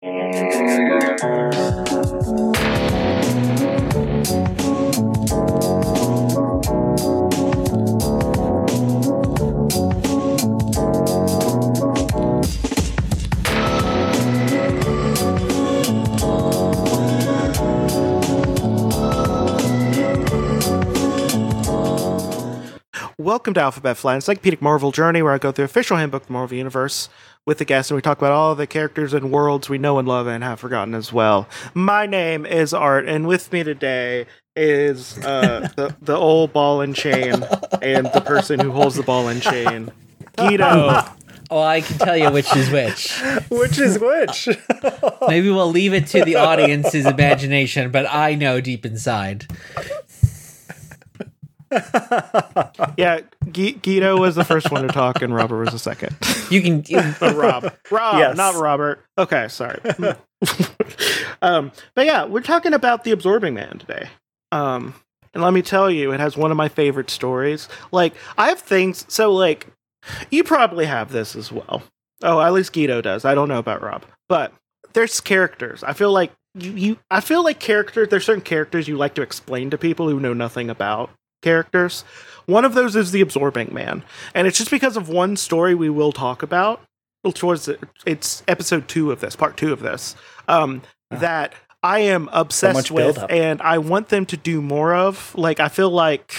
Thank you. Welcome to Alphabet Flight, an encyclopedic Marvel journey where I go through the official handbook of the Marvel Universe with the guests and we talk about all the characters and worlds we know and love and have forgotten as well. My name is Art, and with me today is uh, the, the old ball and chain and the person who holds the ball and chain, Guido. Oh, I can tell you which is which. Which is which? Maybe we'll leave it to the audience's imagination, but I know deep inside. Yeah, Gu- Guido was the first one to talk, and Robert was the second. You can. You, But Rob, Rob, Yes. not Robert. Okay, sorry. um, but yeah, we're talking about the Absorbing Man today. Um, and let me tell you, it has one of my favorite stories. Like, I have things. So, like, you probably have this as well. Oh, at least Guido does. I don't know about Rob, but there's characters. I feel like you. you I feel like characters. There's certain characters you like to explain to people who know nothing about characters. One of those is the Absorbing Man, and it's just because of one story we will talk about well, towards the, it's episode two of this, part two of this, um, that I am obsessed much with, and I want them to do more of. Like, I feel like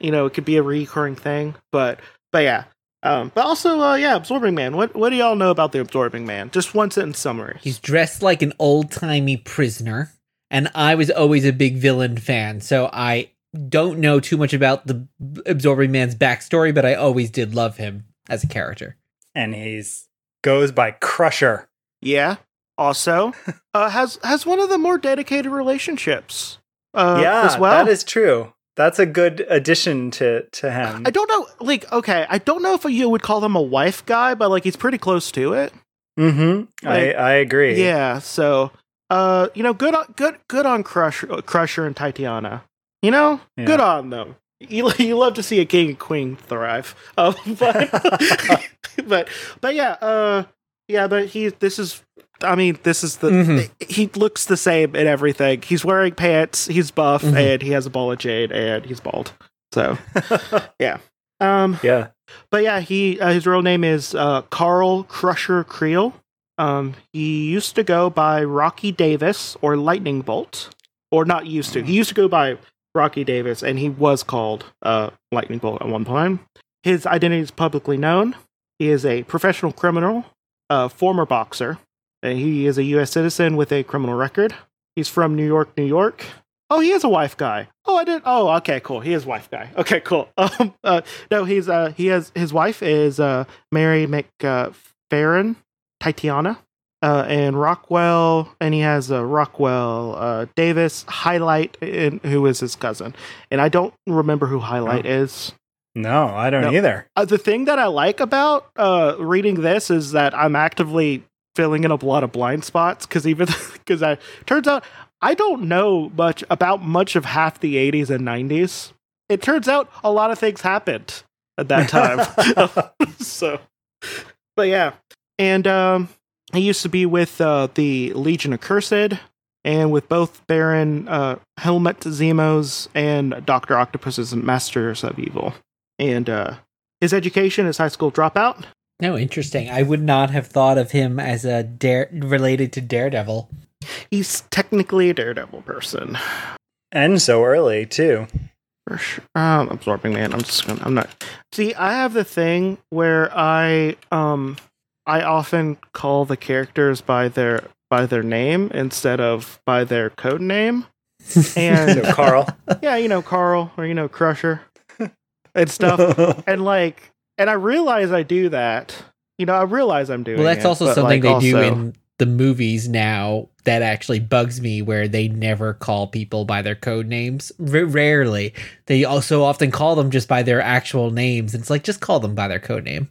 you know it could be a recurring thing, but but yeah. Um, but also, uh, yeah, Absorbing Man. What what do y'all know about the Absorbing Man? Just one sentence summary. he's dressed like an old timey prisoner, and I was always a big villain fan, so I don't know too much about the Absorbing Man's backstory, but I always did love him as a character. and he's goes by Crusher. Yeah. Also, uh, has has one of the more dedicated relationships. Uh, yeah, as well. that is true. That's a good addition to to him. I don't know, like, okay, I don't know if you would call him a wife guy, but like he's pretty close to it. mm-hmm. I I agree. Yeah, so, uh, you know, good on good good on Crusher, Crusher and Titiana. You know, Yeah. good on them. You you love to see a king and queen thrive. Um, but but but yeah, uh, yeah, but he this is. I mean, this is the. Mhm. He looks the same in everything. He's wearing pants. He's buff, Mhm. and he has a ball of jade, and he's bald. So, yeah. Um, yeah. but yeah, he uh, his real name is uh, Carl Crusher Creel. Um, he used to go by Rocky Davis or Lightning Bolt, or not used to. He used to go by Rocky Davis, and he was called uh, Lightning Bolt at one time. His identity is publicly known. He is a professional criminal, a former boxer. he is a U.S. citizen with a criminal record. He's from New York, New York. Oh, he is a wife guy. Oh, I did. Oh, okay, cool. He is wife guy. Okay, cool. Um, uh, no, he's uh, he has his wife is uh, Mary MacPherran, Titiana, uh, and Rockwell, and he has uh, Rockwell uh, Davis Highlight, in, who is his cousin, and I don't remember who Highlight is. No, I don't No. either. Uh, the thing that I like about uh, reading this is that I'm actively filling in a lot of blind spots because even because I turns out I don't know much about much of half the 80s and 90s. It turns out a lot of things happened at that time. so, but yeah, and um, he used to be with uh, the Legion of Cursed. And with both Baron uh, Helmut Zemos and Doctor Octopus's Masters of Evil, and uh, his education is high school dropout. No, interesting. I would not have thought of him as a dare related to Daredevil. He's technically a Daredevil person. And so early too. For sure. Um, absorbing man. I'm just gonna. I'm not. See, I have the thing where I um, I often call the characters by their by their name instead of by their code name. And So Carl. yeah, you know Carl or you know Crusher and stuff. and like, and I realize I do that. You know, I realize I'm doing. Well, that's it, also something like, they do in the movies now that actually bugs me, where they never call people by their code names. R- rarely, they also often call them just by their actual names. It's like just call them by their code name.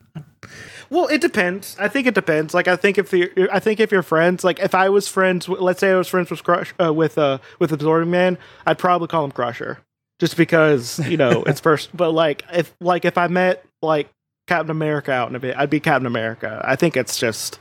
Well, it depends. I think it depends. Like, I think if you, I think if you're friends, like if I was friends, with, let's say I was friends with Crush, uh, with uh, with Absorbing Man, I'd probably call him Crusher, just because you know it's first. But like if like if I met like Captain America out in a bit, I'd be Captain America. I think it's just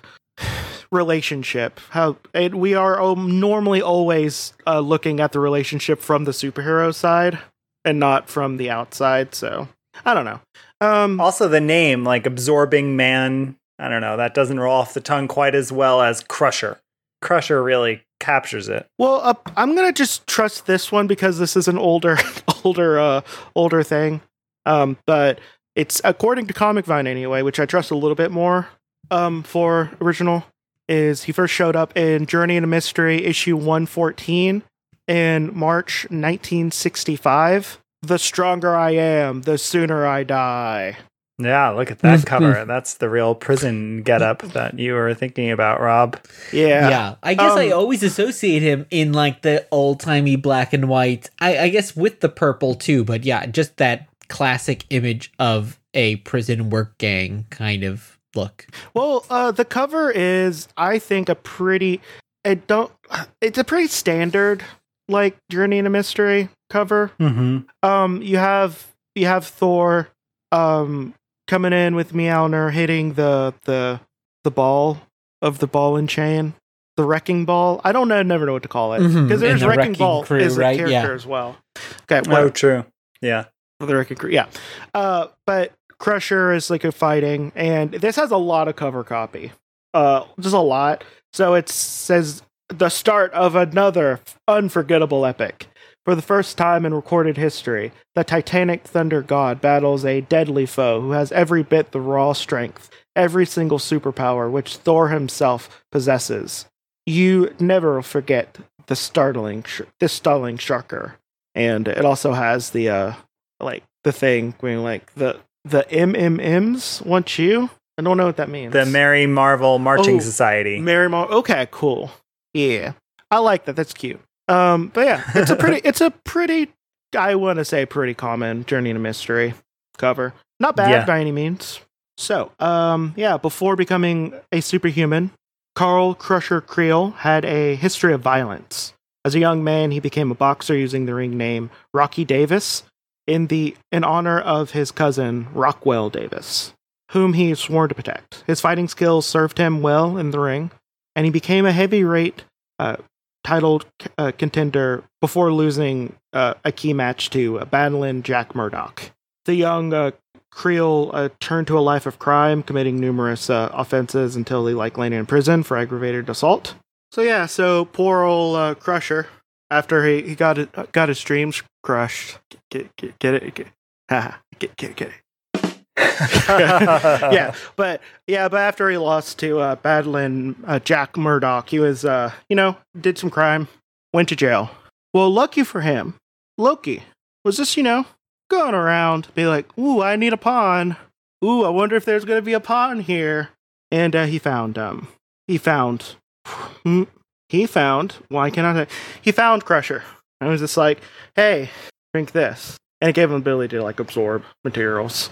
relationship. How it, we are um, normally always uh, looking at the relationship from the superhero side and not from the outside. So I don't know. Um, Also, the name, like absorbing man, I don't know, that doesn't roll off the tongue quite as well as Crusher. Crusher really captures it. well, uh, I'm gonna just trust this one because this is an older, older, uh, older thing. Um, but it's according to Comic Vine anyway, which I trust a little bit more. Um, for original is he first showed up in Journey into Mystery issue 114 in March 1965. The stronger I am, the sooner I die. Yeah, look at that cover. That's the real prison getup that you were thinking about, Rob. Yeah. Yeah. I guess I Um, always associate him in like the old timey black and white. I, I guess with the purple too, but yeah, just that classic image of a prison work gang kind of look. Well, uh, the cover is, I think, a pretty. It don't. It's a pretty standard like Journey in a Mystery cover. Mm-hmm. Um, you have you have Thor, um, coming in with Mjolnir hitting the the the ball of the ball and chain, the wrecking ball. I don't know, never know what to call it because and there's the wrecking Wrecking ball Crew, is a right? character Yeah. as well. Okay, Oh, true. Yeah. the wrecking crew, yeah. Uh, but Crusher is like a fighting, and this has a lot of cover copy. Uh, just a lot. So it says the start of another unforgettable epic. For the first time in recorded history, the Titanic Thunder God battles a deadly foe who has every bit the raw strength, every single superpower which Thor himself possesses. You never forget the startling, sh- this startling shocker. And it also has the uh, like the thing going like the the MMMs want you. I don't know what that means. The Merry Marvel Marching Oh, Society. Mary Mar. Okay, cool. Yeah, I like that. That's cute. Um, but yeah, it's a pretty. it's a pretty. I want to say pretty common Journey to Mystery cover. Not bad Yeah. by any means. So, um, yeah, before becoming a superhuman, Carl Crusher Creel had a history of violence. As a young man, he became a boxer using the ring name Rocky Davis in the in honor of his cousin Rockwell Davis, whom he swore to protect. His fighting skills served him well in the ring, and he became a heavyweight uh, titled uh, contender before losing uh, a key match to uh, Battlin' Jack Murdock. The young uh, Creel uh, turned to a life of crime, committing numerous offenses until he like landed in prison for aggravated assault. So yeah, so poor old Crusher, after he, he got it, got his dreams crushed. Get get get it, get, get get get it. yeah, but yeah, but after he lost to uh, Battlin' uh, Jack Murdock, he was uh, you know did some crime, went to jail. Well, lucky for him, Loki was just you know going around, be like, "Ooh, I need a pawn. Ooh, I wonder if there's gonna be a pawn here." And uh, he found um he found hmm, he found why can I he found Crusher. I was just like, "Hey, drink this," and it gave him ability to like absorb materials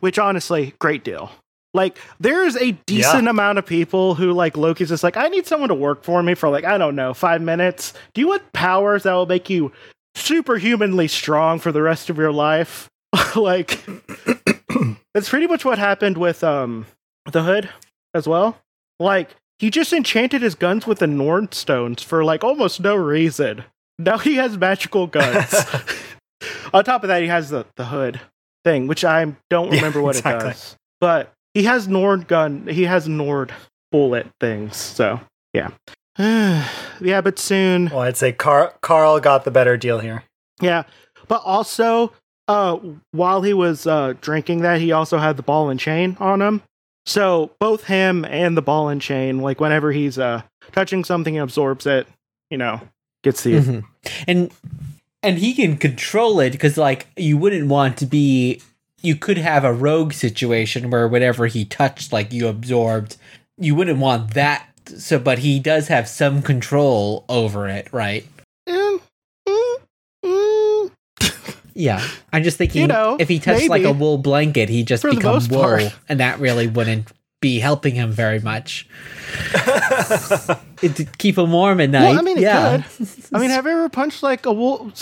which honestly, great deal. Like, there's a decent amount of people who like Loki's just like, I need someone to work for me for like, I don't know, five minutes. Do you want powers that will make you superhumanly strong for the rest of your life? like, that's pretty much what happened with um the Hood as well. Like, he just enchanted his guns with the Norn stones for like almost no reason. Now he has magical guns. On top of that, he has the, the hood thing, which I don't Yeah, remember what exactly. it does. But he has Norn gun. He has Norn bullet things. So yeah, yeah. But soon, well, I'd say Car- Carl got the better deal here. yeah. But also, uh, while he was uh drinking that, he also had the ball and chain on him. So both him and the ball and chain, like whenever he's uh touching something, he absorbs it. You know, gets the Mhm. And and he can control it because like you wouldn't want to be you could have a rogue situation where whatever he touched like you absorbed you wouldn't want that so but he does have some control over it right Mm, mm, mm. yeah i'm just thinking You know, if he touched like a wool blanket he'd just become wool part. and that really wouldn't be helping him very much it, to keep him warm at night Well, I mean, it yeah I mean, have you ever punched like a wool?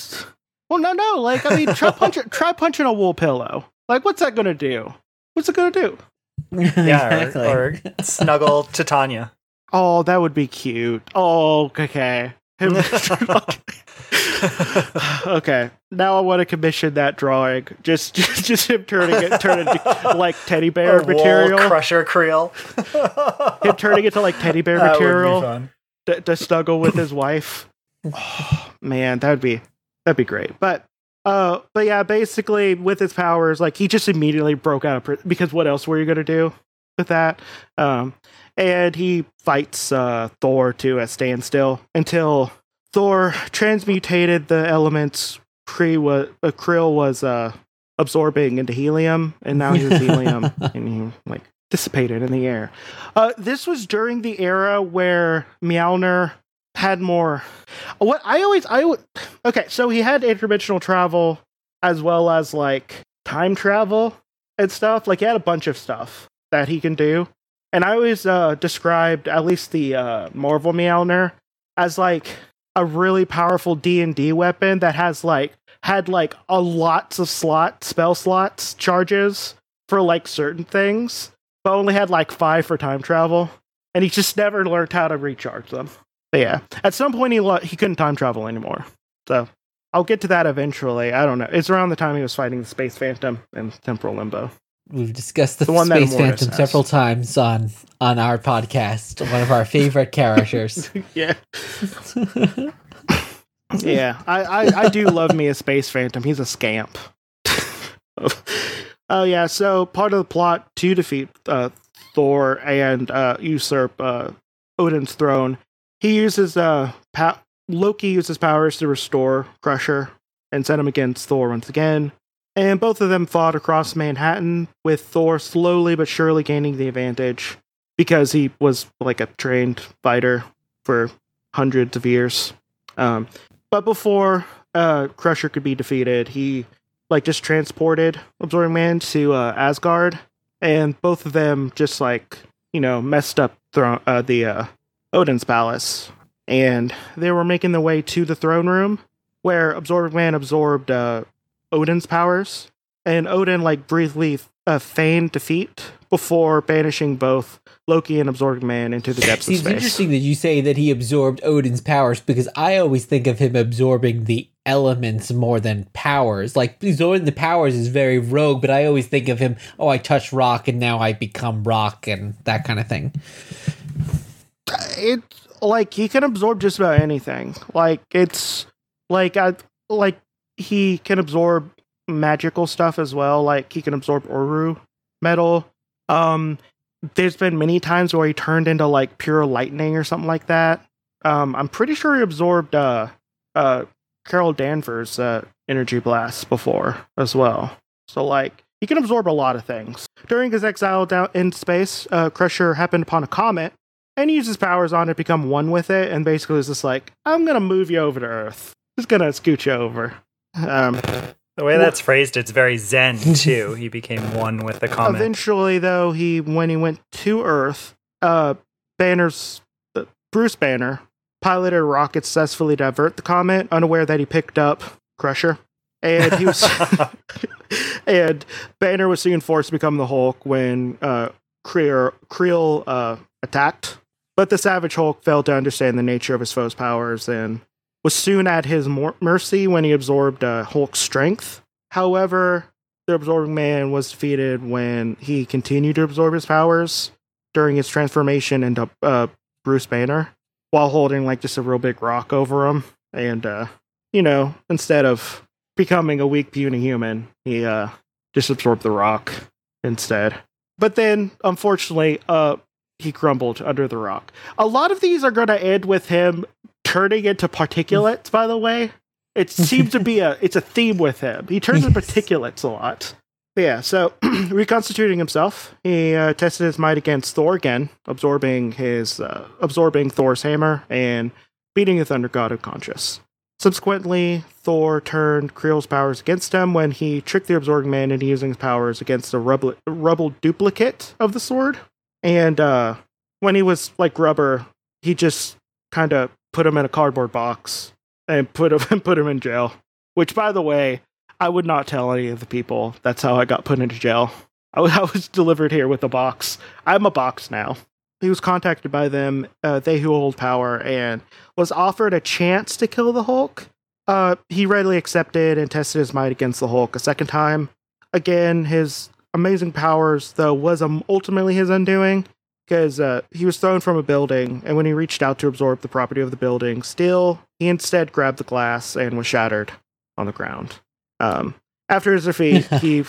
Well, no, no. Like, I mean, try punch, try punching a wool pillow. Like, what's that gonna do? What's it gonna do? yeah, exactly. or, or snuggle Titania. Oh, that would be cute. Oh, okay. Okay. Now I want to commission that drawing. Just, just, just him turning it, turning like teddy bear wall material. crusher Creel. Him turning it to like teddy bear That material to, to snuggle with his wife. Oh, man, that'd be that'd be great. But uh, but yeah, basically with his powers, like he just immediately broke out of prison because what else were you gonna do with that? Um, and he fights uh Thor to a standstill until Thor transmutated the elements Kree was uh, Creel was uh absorbing into helium, and now he's helium, and he like dissipated in the air. Uh, this was during the era where Mjolnir had more. What I always I would okay, so he had interdimensional travel as well as like time travel and stuff. Like he had a bunch of stuff that he can do, and I always uh, described at least the uh, Marvel Mjolnir as like a really powerful D and D weapon that has like had like a lots of slot spell slots charges for like certain things, but only had like five for time travel, and he just never learned how to recharge them. But yeah, at some point he lo- he couldn't time travel anymore. So I'll get to that eventually. I don't know. It's around the time he was fighting the Space Phantom in Temporal Limbo. We've discussed the, The one Space Phantom has. several times on on our podcast. One of our favorite characters. yeah, yeah. I, I I do love me a Space Phantom. He's a scamp. oh yeah. So part of the plot to defeat uh, Thor and uh, usurp uh, Odin's throne, he uses uh pa- Loki uses powers to restore Crusher and send him against Thor once again. And both of them fought across Manhattan, with Thor slowly but surely gaining the advantage because he was like a trained fighter for hundreds of years. Um, but before uh, Crusher could be defeated, he like just transported Absorbing Man to uh, Asgard, and both of them just like you know messed up thro- uh, the uh, Odin's palace, and they were making their way to the throne room where Absorbing Man absorbed uh, Odin's powers, and Odin like briefly uh, feigned defeat before banishing both Loki and Absorbing Man into the depths See, of it's interesting that you say that he absorbed Odin's powers because I always think of him absorbing the elements more than powers. Like absorbing the powers is very rogue, but I always think of him, oh, I touch rock and now I become rock and that kind of thing. it's like he can absorb just about anything. Like it's like I like he can absorb magical stuff as well. Like he can absorb Uru metal. Um, there's been many times where he turned into like pure lightning or something like that. Um, I'm pretty sure he absorbed uh uh Carol Danvers' uh, energy blast before as well. So like he can absorb a lot of things. During his exile down in space, uh, Crusher happened upon a comet and he uses powers on it become one with it, and basically is just like, I'm gonna move you over to Earth. Just gonna scoot you over. Um, The way that's phrased, it's very zen too. He became one with the comet. eventually, though, he when he went to Earth, uh, Banner's uh, Bruce Banner piloted a rocket successfully to divert the comet, unaware that he picked up Crusher, and he was and Banner was soon forced to become the Hulk when uh, Creel, Creel uh, attacked. But the Savage Hulk failed to understand the nature of his foe's powers and was soon at his mor- mercy when he absorbed uh, Hulk's strength. However, the Absorbing Man was defeated when he continued to absorb his powers during his transformation into uh, Bruce Banner while holding like just a real big rock over him. And, uh, you know, instead of becoming a weak, puny human, he uh, just absorbed the rock instead. But then, unfortunately, uh, he crumbled under the rock. A lot of these are going to end with him turning into particulates. By the way, it seems to be a it's a theme with him. He turns into particulates a lot. Yeah, so reconstituting himself, he uh, tested his might against Thor again, absorbing his uh, absorbing Thor's hammer and beating the Thunder God unconscious. Subsequently, Thor turned Creel's powers against him when he tricked the Absorbing Man into using his powers against a rubble, rubble duplicate of the sword. And uh, when he was like rubber, he just kind of put him in a cardboard box and put him and put him in jail. Which, by the way, I would not tell any of the people. That's how I got put into jail. I was delivered here with a box. I'm a box now. He was contacted by them, uh, they who hold power, and was offered a chance to kill the Hulk. Uh, he readily accepted and tested his might against the Hulk a second time. Again, his amazing powers, though, was um, ultimately his undoing because uh, he was thrown from a building, and when he reached out to absorb the property of the building, still he instead grabbed the glass and was shattered on the ground. Um, after his defeat, he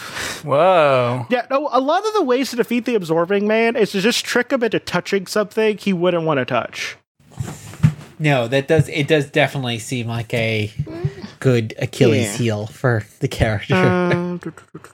Whoa. yeah no a lot of the ways to defeat the absorbing man is to just trick him into touching something he wouldn't want to touch. No, that does it does definitely seem like a good Achilles Yeah. heel for the character.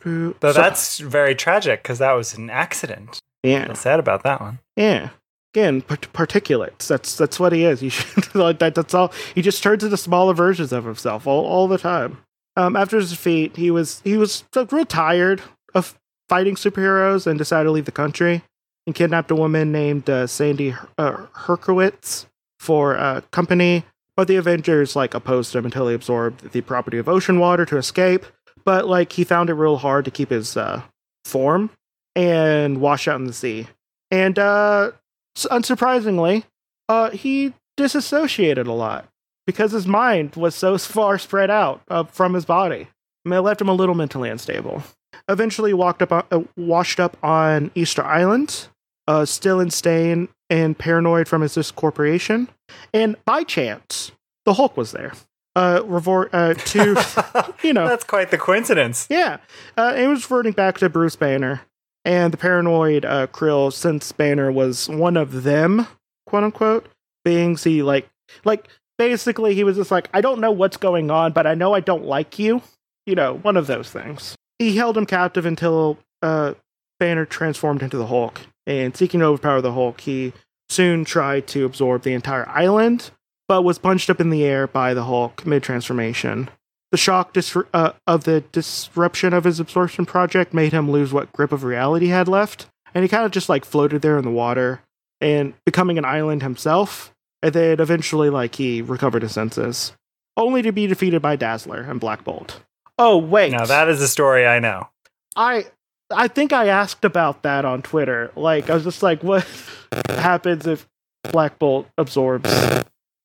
Though So- that's very tragic because that was an accident. Yeah Feel sad about that one. Yeah. Again, particulates. That's that's what he is. He should, like that. That's all. He just turns into smaller versions of himself all, all the time. Um, after his defeat, he was he was real tired of fighting superheroes and decided to leave the country and kidnapped a woman named uh, Sandy uh, Herkowitz for uh, company. But the Avengers like opposed him until he absorbed the property of ocean water to escape. But like he found it real hard to keep his uh, form and wash out in the sea. And uh, unsurprisingly, uh, he disassociated a lot because his mind was so far spread out uh, from his body. I mean, it left him a little mentally unstable. Eventually, walked up, on, uh, washed up on Easter Island, uh, still insane and paranoid from his discorporation. And by chance, the Hulk was there. Uh, revor- uh, to you know, That's quite the coincidence. yeah, uh, it was reverting back to Bruce Banner and the paranoid uh, Creel, since Banner was one of them, quote unquote, beings. He like, like basically, he was just like, I don't know what's going on, but I know I don't like you. You know, one of those things. He held him captive until uh, Banner transformed into the Hulk, and seeking to overpower the Hulk, he soon tried to absorb the entire island, but was punched up in the air by the Hulk mid transformation. The shock dis- uh, of the disruption of his absorption project made him lose what grip of reality he had left, and he kind of just like floated there in the water and becoming an island himself. And then eventually, like he recovered his senses, only to be defeated by Dazzler and Black Bolt. Oh wait, Now that is a story I know. I I think I asked about that on Twitter. Like I was just like, what happens if Black Bolt absorbs?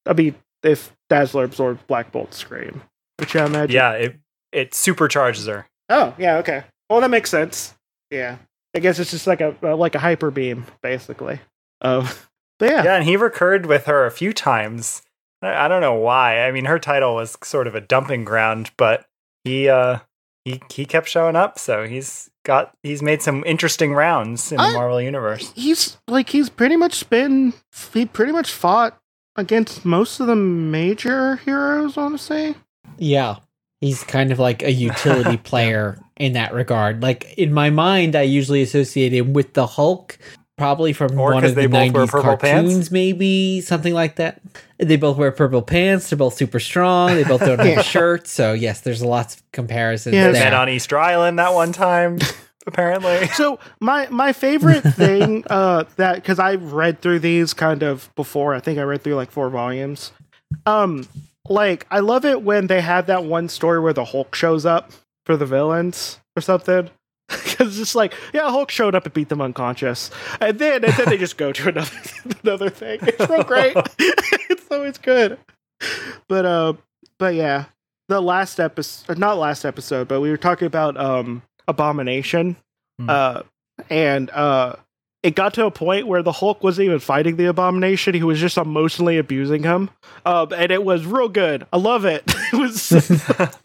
I mean, if Dazzler absorbs Black Bolt's scream, which I imagine. Yeah, it it supercharges her. Oh, yeah. Okay. Well, that makes sense. Yeah. I guess it's just like a uh, like a hyper beam, basically. Oh, but yeah. Yeah, and he recurred with her a few times. I, I don't know why. I mean, her title was sort of a dumping ground, but he uh he he kept showing up, so he's got he's made some interesting rounds in the Marvel universe. He's like he's pretty much been he pretty much fought against most of the major heroes. I want to say. Yeah. He's kind of like a utility player in that regard. Like in my mind, I usually associate him with the Hulk, probably from Or one 'cause of the both 90s cartoons, pants? maybe something like that. They both wear purple pants. They're both super strong. They both don't have a shirt. So yes, there's lots of comparisons Yeah, there. Met on Easter Island that one time, apparently. So my my favorite thing uh that because I've read through these kind of before. I think I read through like four volumes. Um, like I love it when they have that one story where the Hulk shows up for the villains or something. Because it's just like, yeah, Hulk showed up and beat them unconscious, and then and then they just go to another another thing. It's real great. it's always good. But uh, but yeah, the last episode, not last episode, but we were talking about um Abomination, Hmm. uh, and uh, it got to a point where the Hulk wasn't even fighting the Abomination; he was just emotionally abusing him, um, and it was real good. I love it. it was.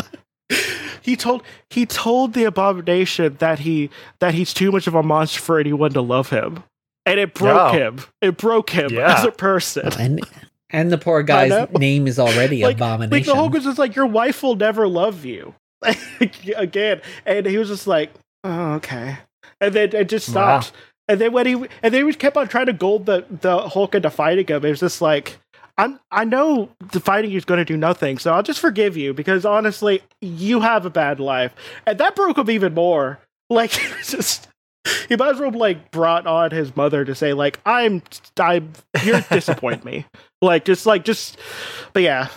he told he told the Abomination that he that he's too much of a monster for anyone to love him, and it broke Yeah. him. It broke him Yeah. as a person. and and the poor guy's name is already Like- Abomination. Like the Hulk was just like, your wife will never love you again, and he was just like, oh, okay, and then it just Wow. And then when he and then we kept on trying to gold the the Hulk into fighting him. It was just like, I'm I know the fighting you is going to do nothing, so I'll just forgive you because honestly, you have a bad life, and that broke him even more. Like just. He might as well like brought on his mother to say like I'm I'm you disappoint me like just like just but yeah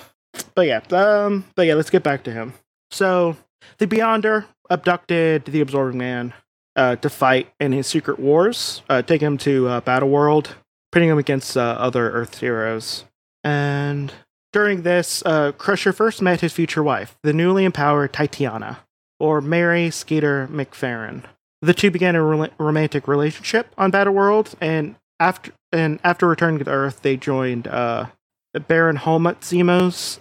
but yeah um but yeah let's get back to him so the beyonder abducted the absorbing man uh to fight in his secret wars uh take him to uh, battle world pitting him against uh, other Earth heroes. And during this, uh, Crusher first met his future wife, the newly empowered Titiana, or Mary Skeeter MacPherran. The two began a rela- romantic relationship on Battleworld, and after and after returning to Earth, they joined uh, Baron Helmut Zemo's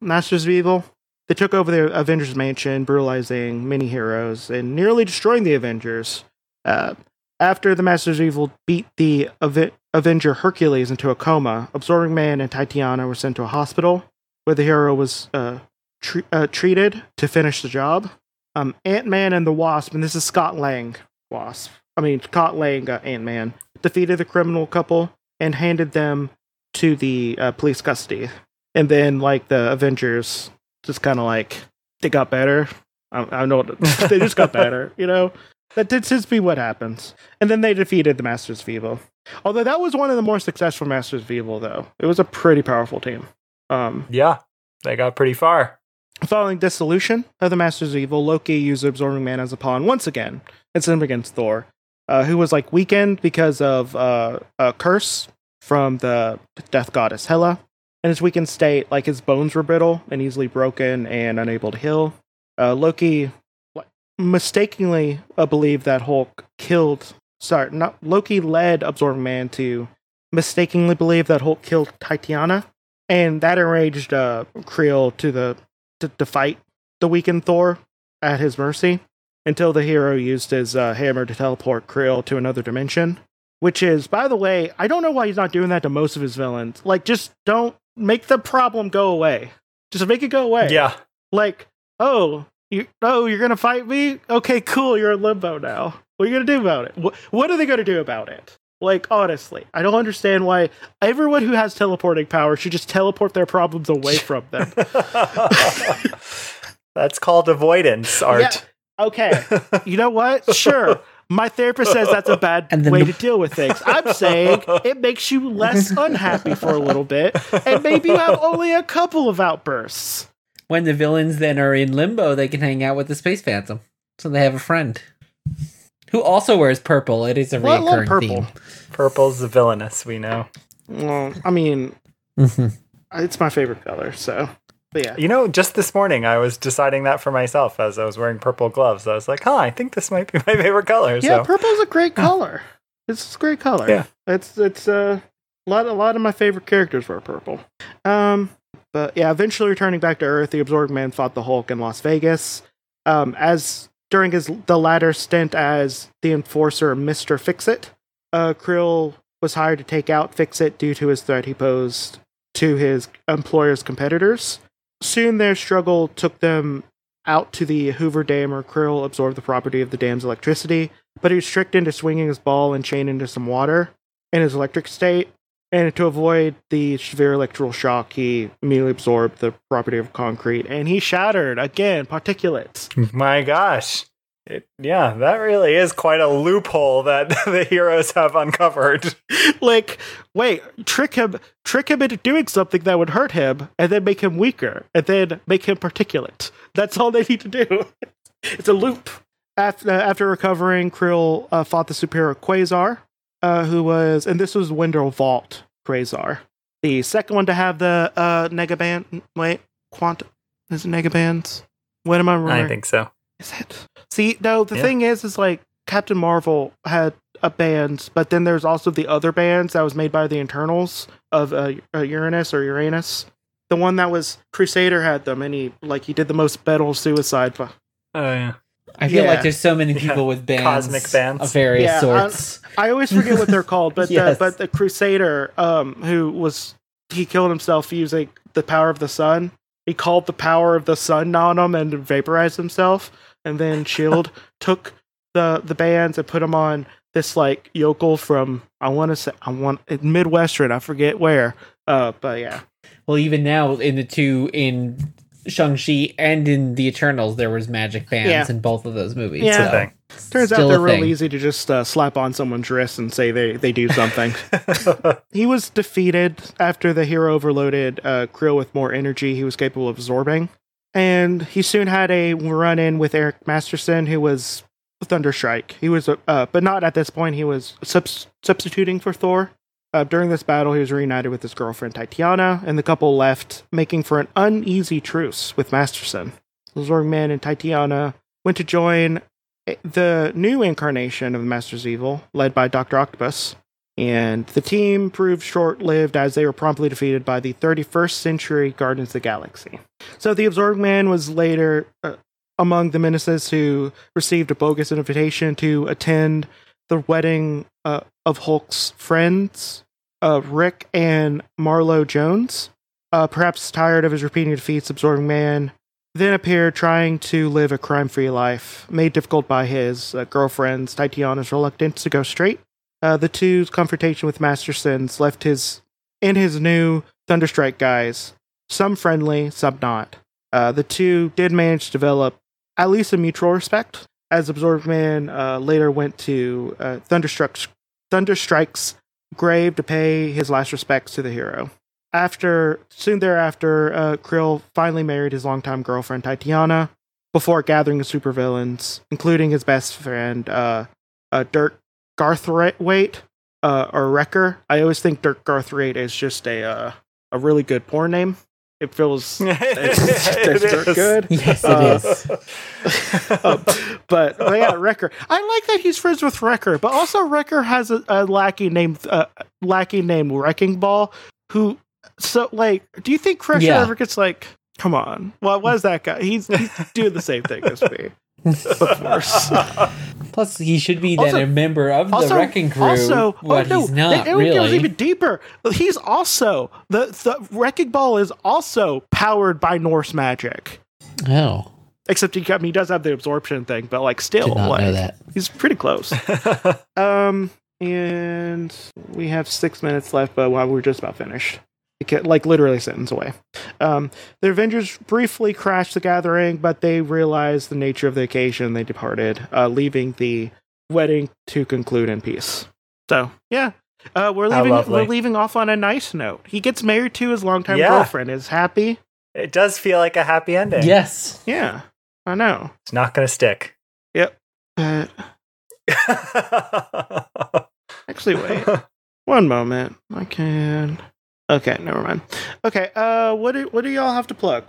Masters of Evil. They took over the Avengers Mansion, brutalizing many heroes and nearly destroying the Avengers. Uh, after the Masters of Evil beat the Ave- Avenger Hercules into a coma, Absorbing Man and Titiana were sent to a hospital where the hero was uh, tre- uh, treated to finish the job. Um, Ant Man and the Wasp, and this is Scott Lang Wasp. I mean, Scott Lang uh, Ant Man defeated the criminal couple and handed them to the uh, police custody. And then, like the Avengers, just kind of like they got better. I, I know they just got better, you know. That tends to be what happens. And then they defeated the Masters of Evil. Although that was one of the more successful Masters of Evil, though it was a pretty powerful team. Um, Yeah, they got pretty far. Following dissolution of the Masters of Evil, Loki used Absorbing Man as a pawn once again him against Thor, uh, who was like weakened because of uh, a curse from the death goddess Hela. In his weakened state, like his bones were brittle and easily broken and unable to heal. Uh, Loki mistakenly uh, believed that Hulk killed. Sorry, not Loki led Absorbing Man to mistakenly believe that Hulk killed Titiana, and that enraged uh, Creel to the to, to fight the weakened Thor at his mercy until the hero used his uh, hammer to teleport Creel to another dimension. Which is, by the way, I don't know why he's not doing that to most of his villains. Like, just don't make the problem go away. Just make it go away. Yeah, Like, oh, you, oh, you're gonna fight me? Okay, cool. You're in limbo now. What are you gonna do about it? What, what are they gonna do about it? Like, honestly, I don't understand why everyone who has teleporting power should just teleport their problems away from them. that's called avoidance art. Okay, you know what? Sure. My therapist says that's a bad And way the- to deal with things. I'm saying it makes you less unhappy for a little bit, and maybe you have only a couple of outbursts. When the villains then are in limbo, they can hang out with the Space Phantom. So they have a friend. Who also wears purple. It is a Well, I love reoccurring purple. theme. Purple's the villainous, we know. Well, I mean, Mhm. it's my favorite color, so. But yeah. You know, just this morning I was deciding that for myself as I was wearing purple gloves. I was like, huh, I think this might be my favorite color. Yeah, so purple's a great color. It's a great color. Yeah. It's it's uh, a lot a lot of my favorite characters were purple. Um but yeah, eventually returning back to Earth, the Absorbed Man fought the Hulk in Las Vegas. Um as during his the latter stint as the enforcer Mr. Fixit, uh Creel was hired to take out Fixit due to his threat he posed to his employer's competitors. Soon their struggle took them out to the Hoover Dam where Creel absorbed the property of the dam's electricity, but he was tricked into swinging his ball and chain into some water in his electric state. And to avoid the severe electrical shock, he immediately absorbed the property of concrete and he shattered again, particulates. my gosh. It, yeah, that really is quite a loophole that the heroes have uncovered. like, wait, trick him, trick him into doing something that would hurt him, and then make him weaker, and then make him particulate. That's all they need to do. it's a loop. After, after recovering, Creel uh, fought the superior Quasar, uh, who was, and this was Wendell Vaughn Quasar, the second one to have the uh, Negaband. Wait, Quant is it Negabands? What am I remembering? I think so. Is it? See, no, the Yeah. thing is, is like Captain Marvel had a band, but then there's also the other bands that was made by the Eternals of uh, uh, Uranus or Uranus. The one that was Crusader had them, and he like he did the most metal suicide. Oh, yeah. I feel Yeah. like there's so many Yeah. people with bands, Cosmic bands. of various Yeah, sorts. I always forget what they're called, but Yes. the, but the Crusader, um, who was he killed himself using the power of the sun. He called the power of the sun on him and vaporized himself. And then Shield took the the bands and put them on this like yokel from I want to say I want Midwestern. I forget where. Uh, but yeah, Well, even now in the two in Shang-Chi and in the Eternals, there was magic bands Yeah. in both of those movies. Yeah. It's a thing. turns out Still a they're real easy to just uh, slap on someone's wrist and say they they do something. He was defeated after the hero overloaded uh, Creel with more energy he was capable of absorbing. And he soon had a run in with Eric Masterson, who was Thunderstrike. He was, uh, but not at this point, he was subs- substituting for Thor. Uh, during this battle, he was reunited with his girlfriend Titiana, and the couple left, making for an uneasy truce with Masterson. Zorgman and Titiana went to join the new incarnation of the Masters Evil, led by Dr. Octopus, and the team proved short lived as they were promptly defeated by the 31st century Guardians of the Galaxy. So the Absorbed Man was later uh, among the menaces who received a bogus invitation to attend the wedding uh, of Hulk's friends, uh, Rick and Marlo Jones. Uh, perhaps tired of his repeating defeats, Absorbing Man then appeared trying to live a crime free life, made difficult by his uh, girlfriend's Titiana's reluctance to go straight. Uh, the two's confrontation with Mastersons left his and his new Thunderstrike guys, some friendly, some not. Uh, the two did manage to develop at least a mutual respect, as Absorbed Man uh, later went to uh, Thunderstrike's grave to pay his last respects to the hero. After soon thereafter, uh, Creel finally married his longtime girlfriend Titiana before gathering the supervillains, including his best friend uh, Dirk Garthwaite uh, or Wrecker. I always think Dirk Garthwaite is just a uh, a really good porn name. It feels it's, it's It is. good. Yes, it Uh, is. Um, but, but yeah, Wrecker. I like that he's friends with Wrecker, but also Wrecker has a, a lackey named uh, lackey named Wrecking Ball. Who so like? Do you think Crusher Yeah. ever gets like? Come on, what was that guy? He's, he's doing the same thing as me. Of course. Plus, he should be then Also- a member of the Also, Wrecking Crew. also, but oh no, he's not it, it really. goes even deeper. He's also the the Wrecking Ball is also powered by Norse magic. oh, Except he, I mean, he does have the absorption thing, but like still, did not like, know that. He's pretty close. um, and we have six minutes left, but well, we're just about finished. Beca- Like literally a sentence away. Um, the Avengers briefly crashed the gathering, but they realized the nature of the occasion. They departed, uh, leaving the wedding to conclude in peace. So yeah, uh, we're leaving. We're leaving off on a nice note. He gets married to his longtime Yeah. girlfriend. Is happy. it does feel like a happy ending. Yes. Yeah, I know. It's not going to stick. But actually, wait. One moment. I can. Okay, never mind. Okay, uh, what do what do y'all have to plug?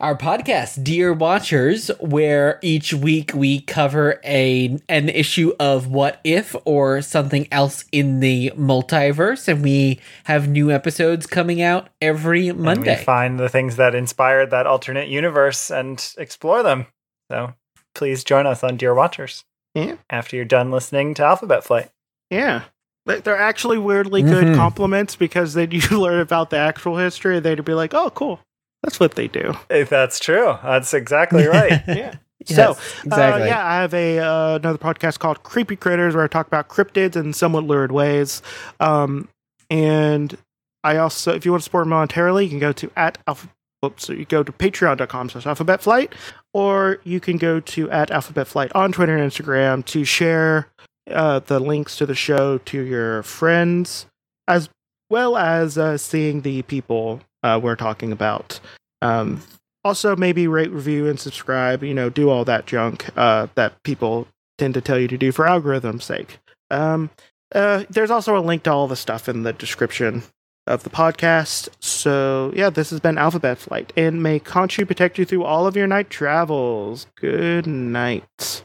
Our podcast, Dear Watchers, where each week we cover a an issue of What If or something else in the multiverse, and we have new episodes coming out every And Monday. we find the things that inspired that alternate universe and explore them. So please join us on Dear Watchers Yeah, after you're done listening to Alphabet Flight. yeah. They- They're actually weirdly good Mhm. complements because then you learn about the actual history. and They'd be like, "Oh, cool, that's what they do." If that's true, that's exactly right. Yeah. Yes, so, exactly. Uh, yeah, I have a uh, another podcast called Creepy Critters where I talk about cryptids in somewhat lurid ways. Um, and I also, if you want to support me monetarily, you can go to at alpha. Whoops, so you go to patreon.com slash alphabet flight, or you can go to at alphabet flight on Twitter and Instagram to share uh, the links to the show to your friends, as well as uh, seeing the people uh, we're talking about. Um, also, maybe rate, review, and subscribe. You know, do all that junk uh, that people tend to tell you to do for algorithm's sake. Um, uh, there's also a link to all the stuff in the description of the podcast. So, yeah, this has been Alphabet Flight, and may Khonshu protect you through all of your night travels. Good night.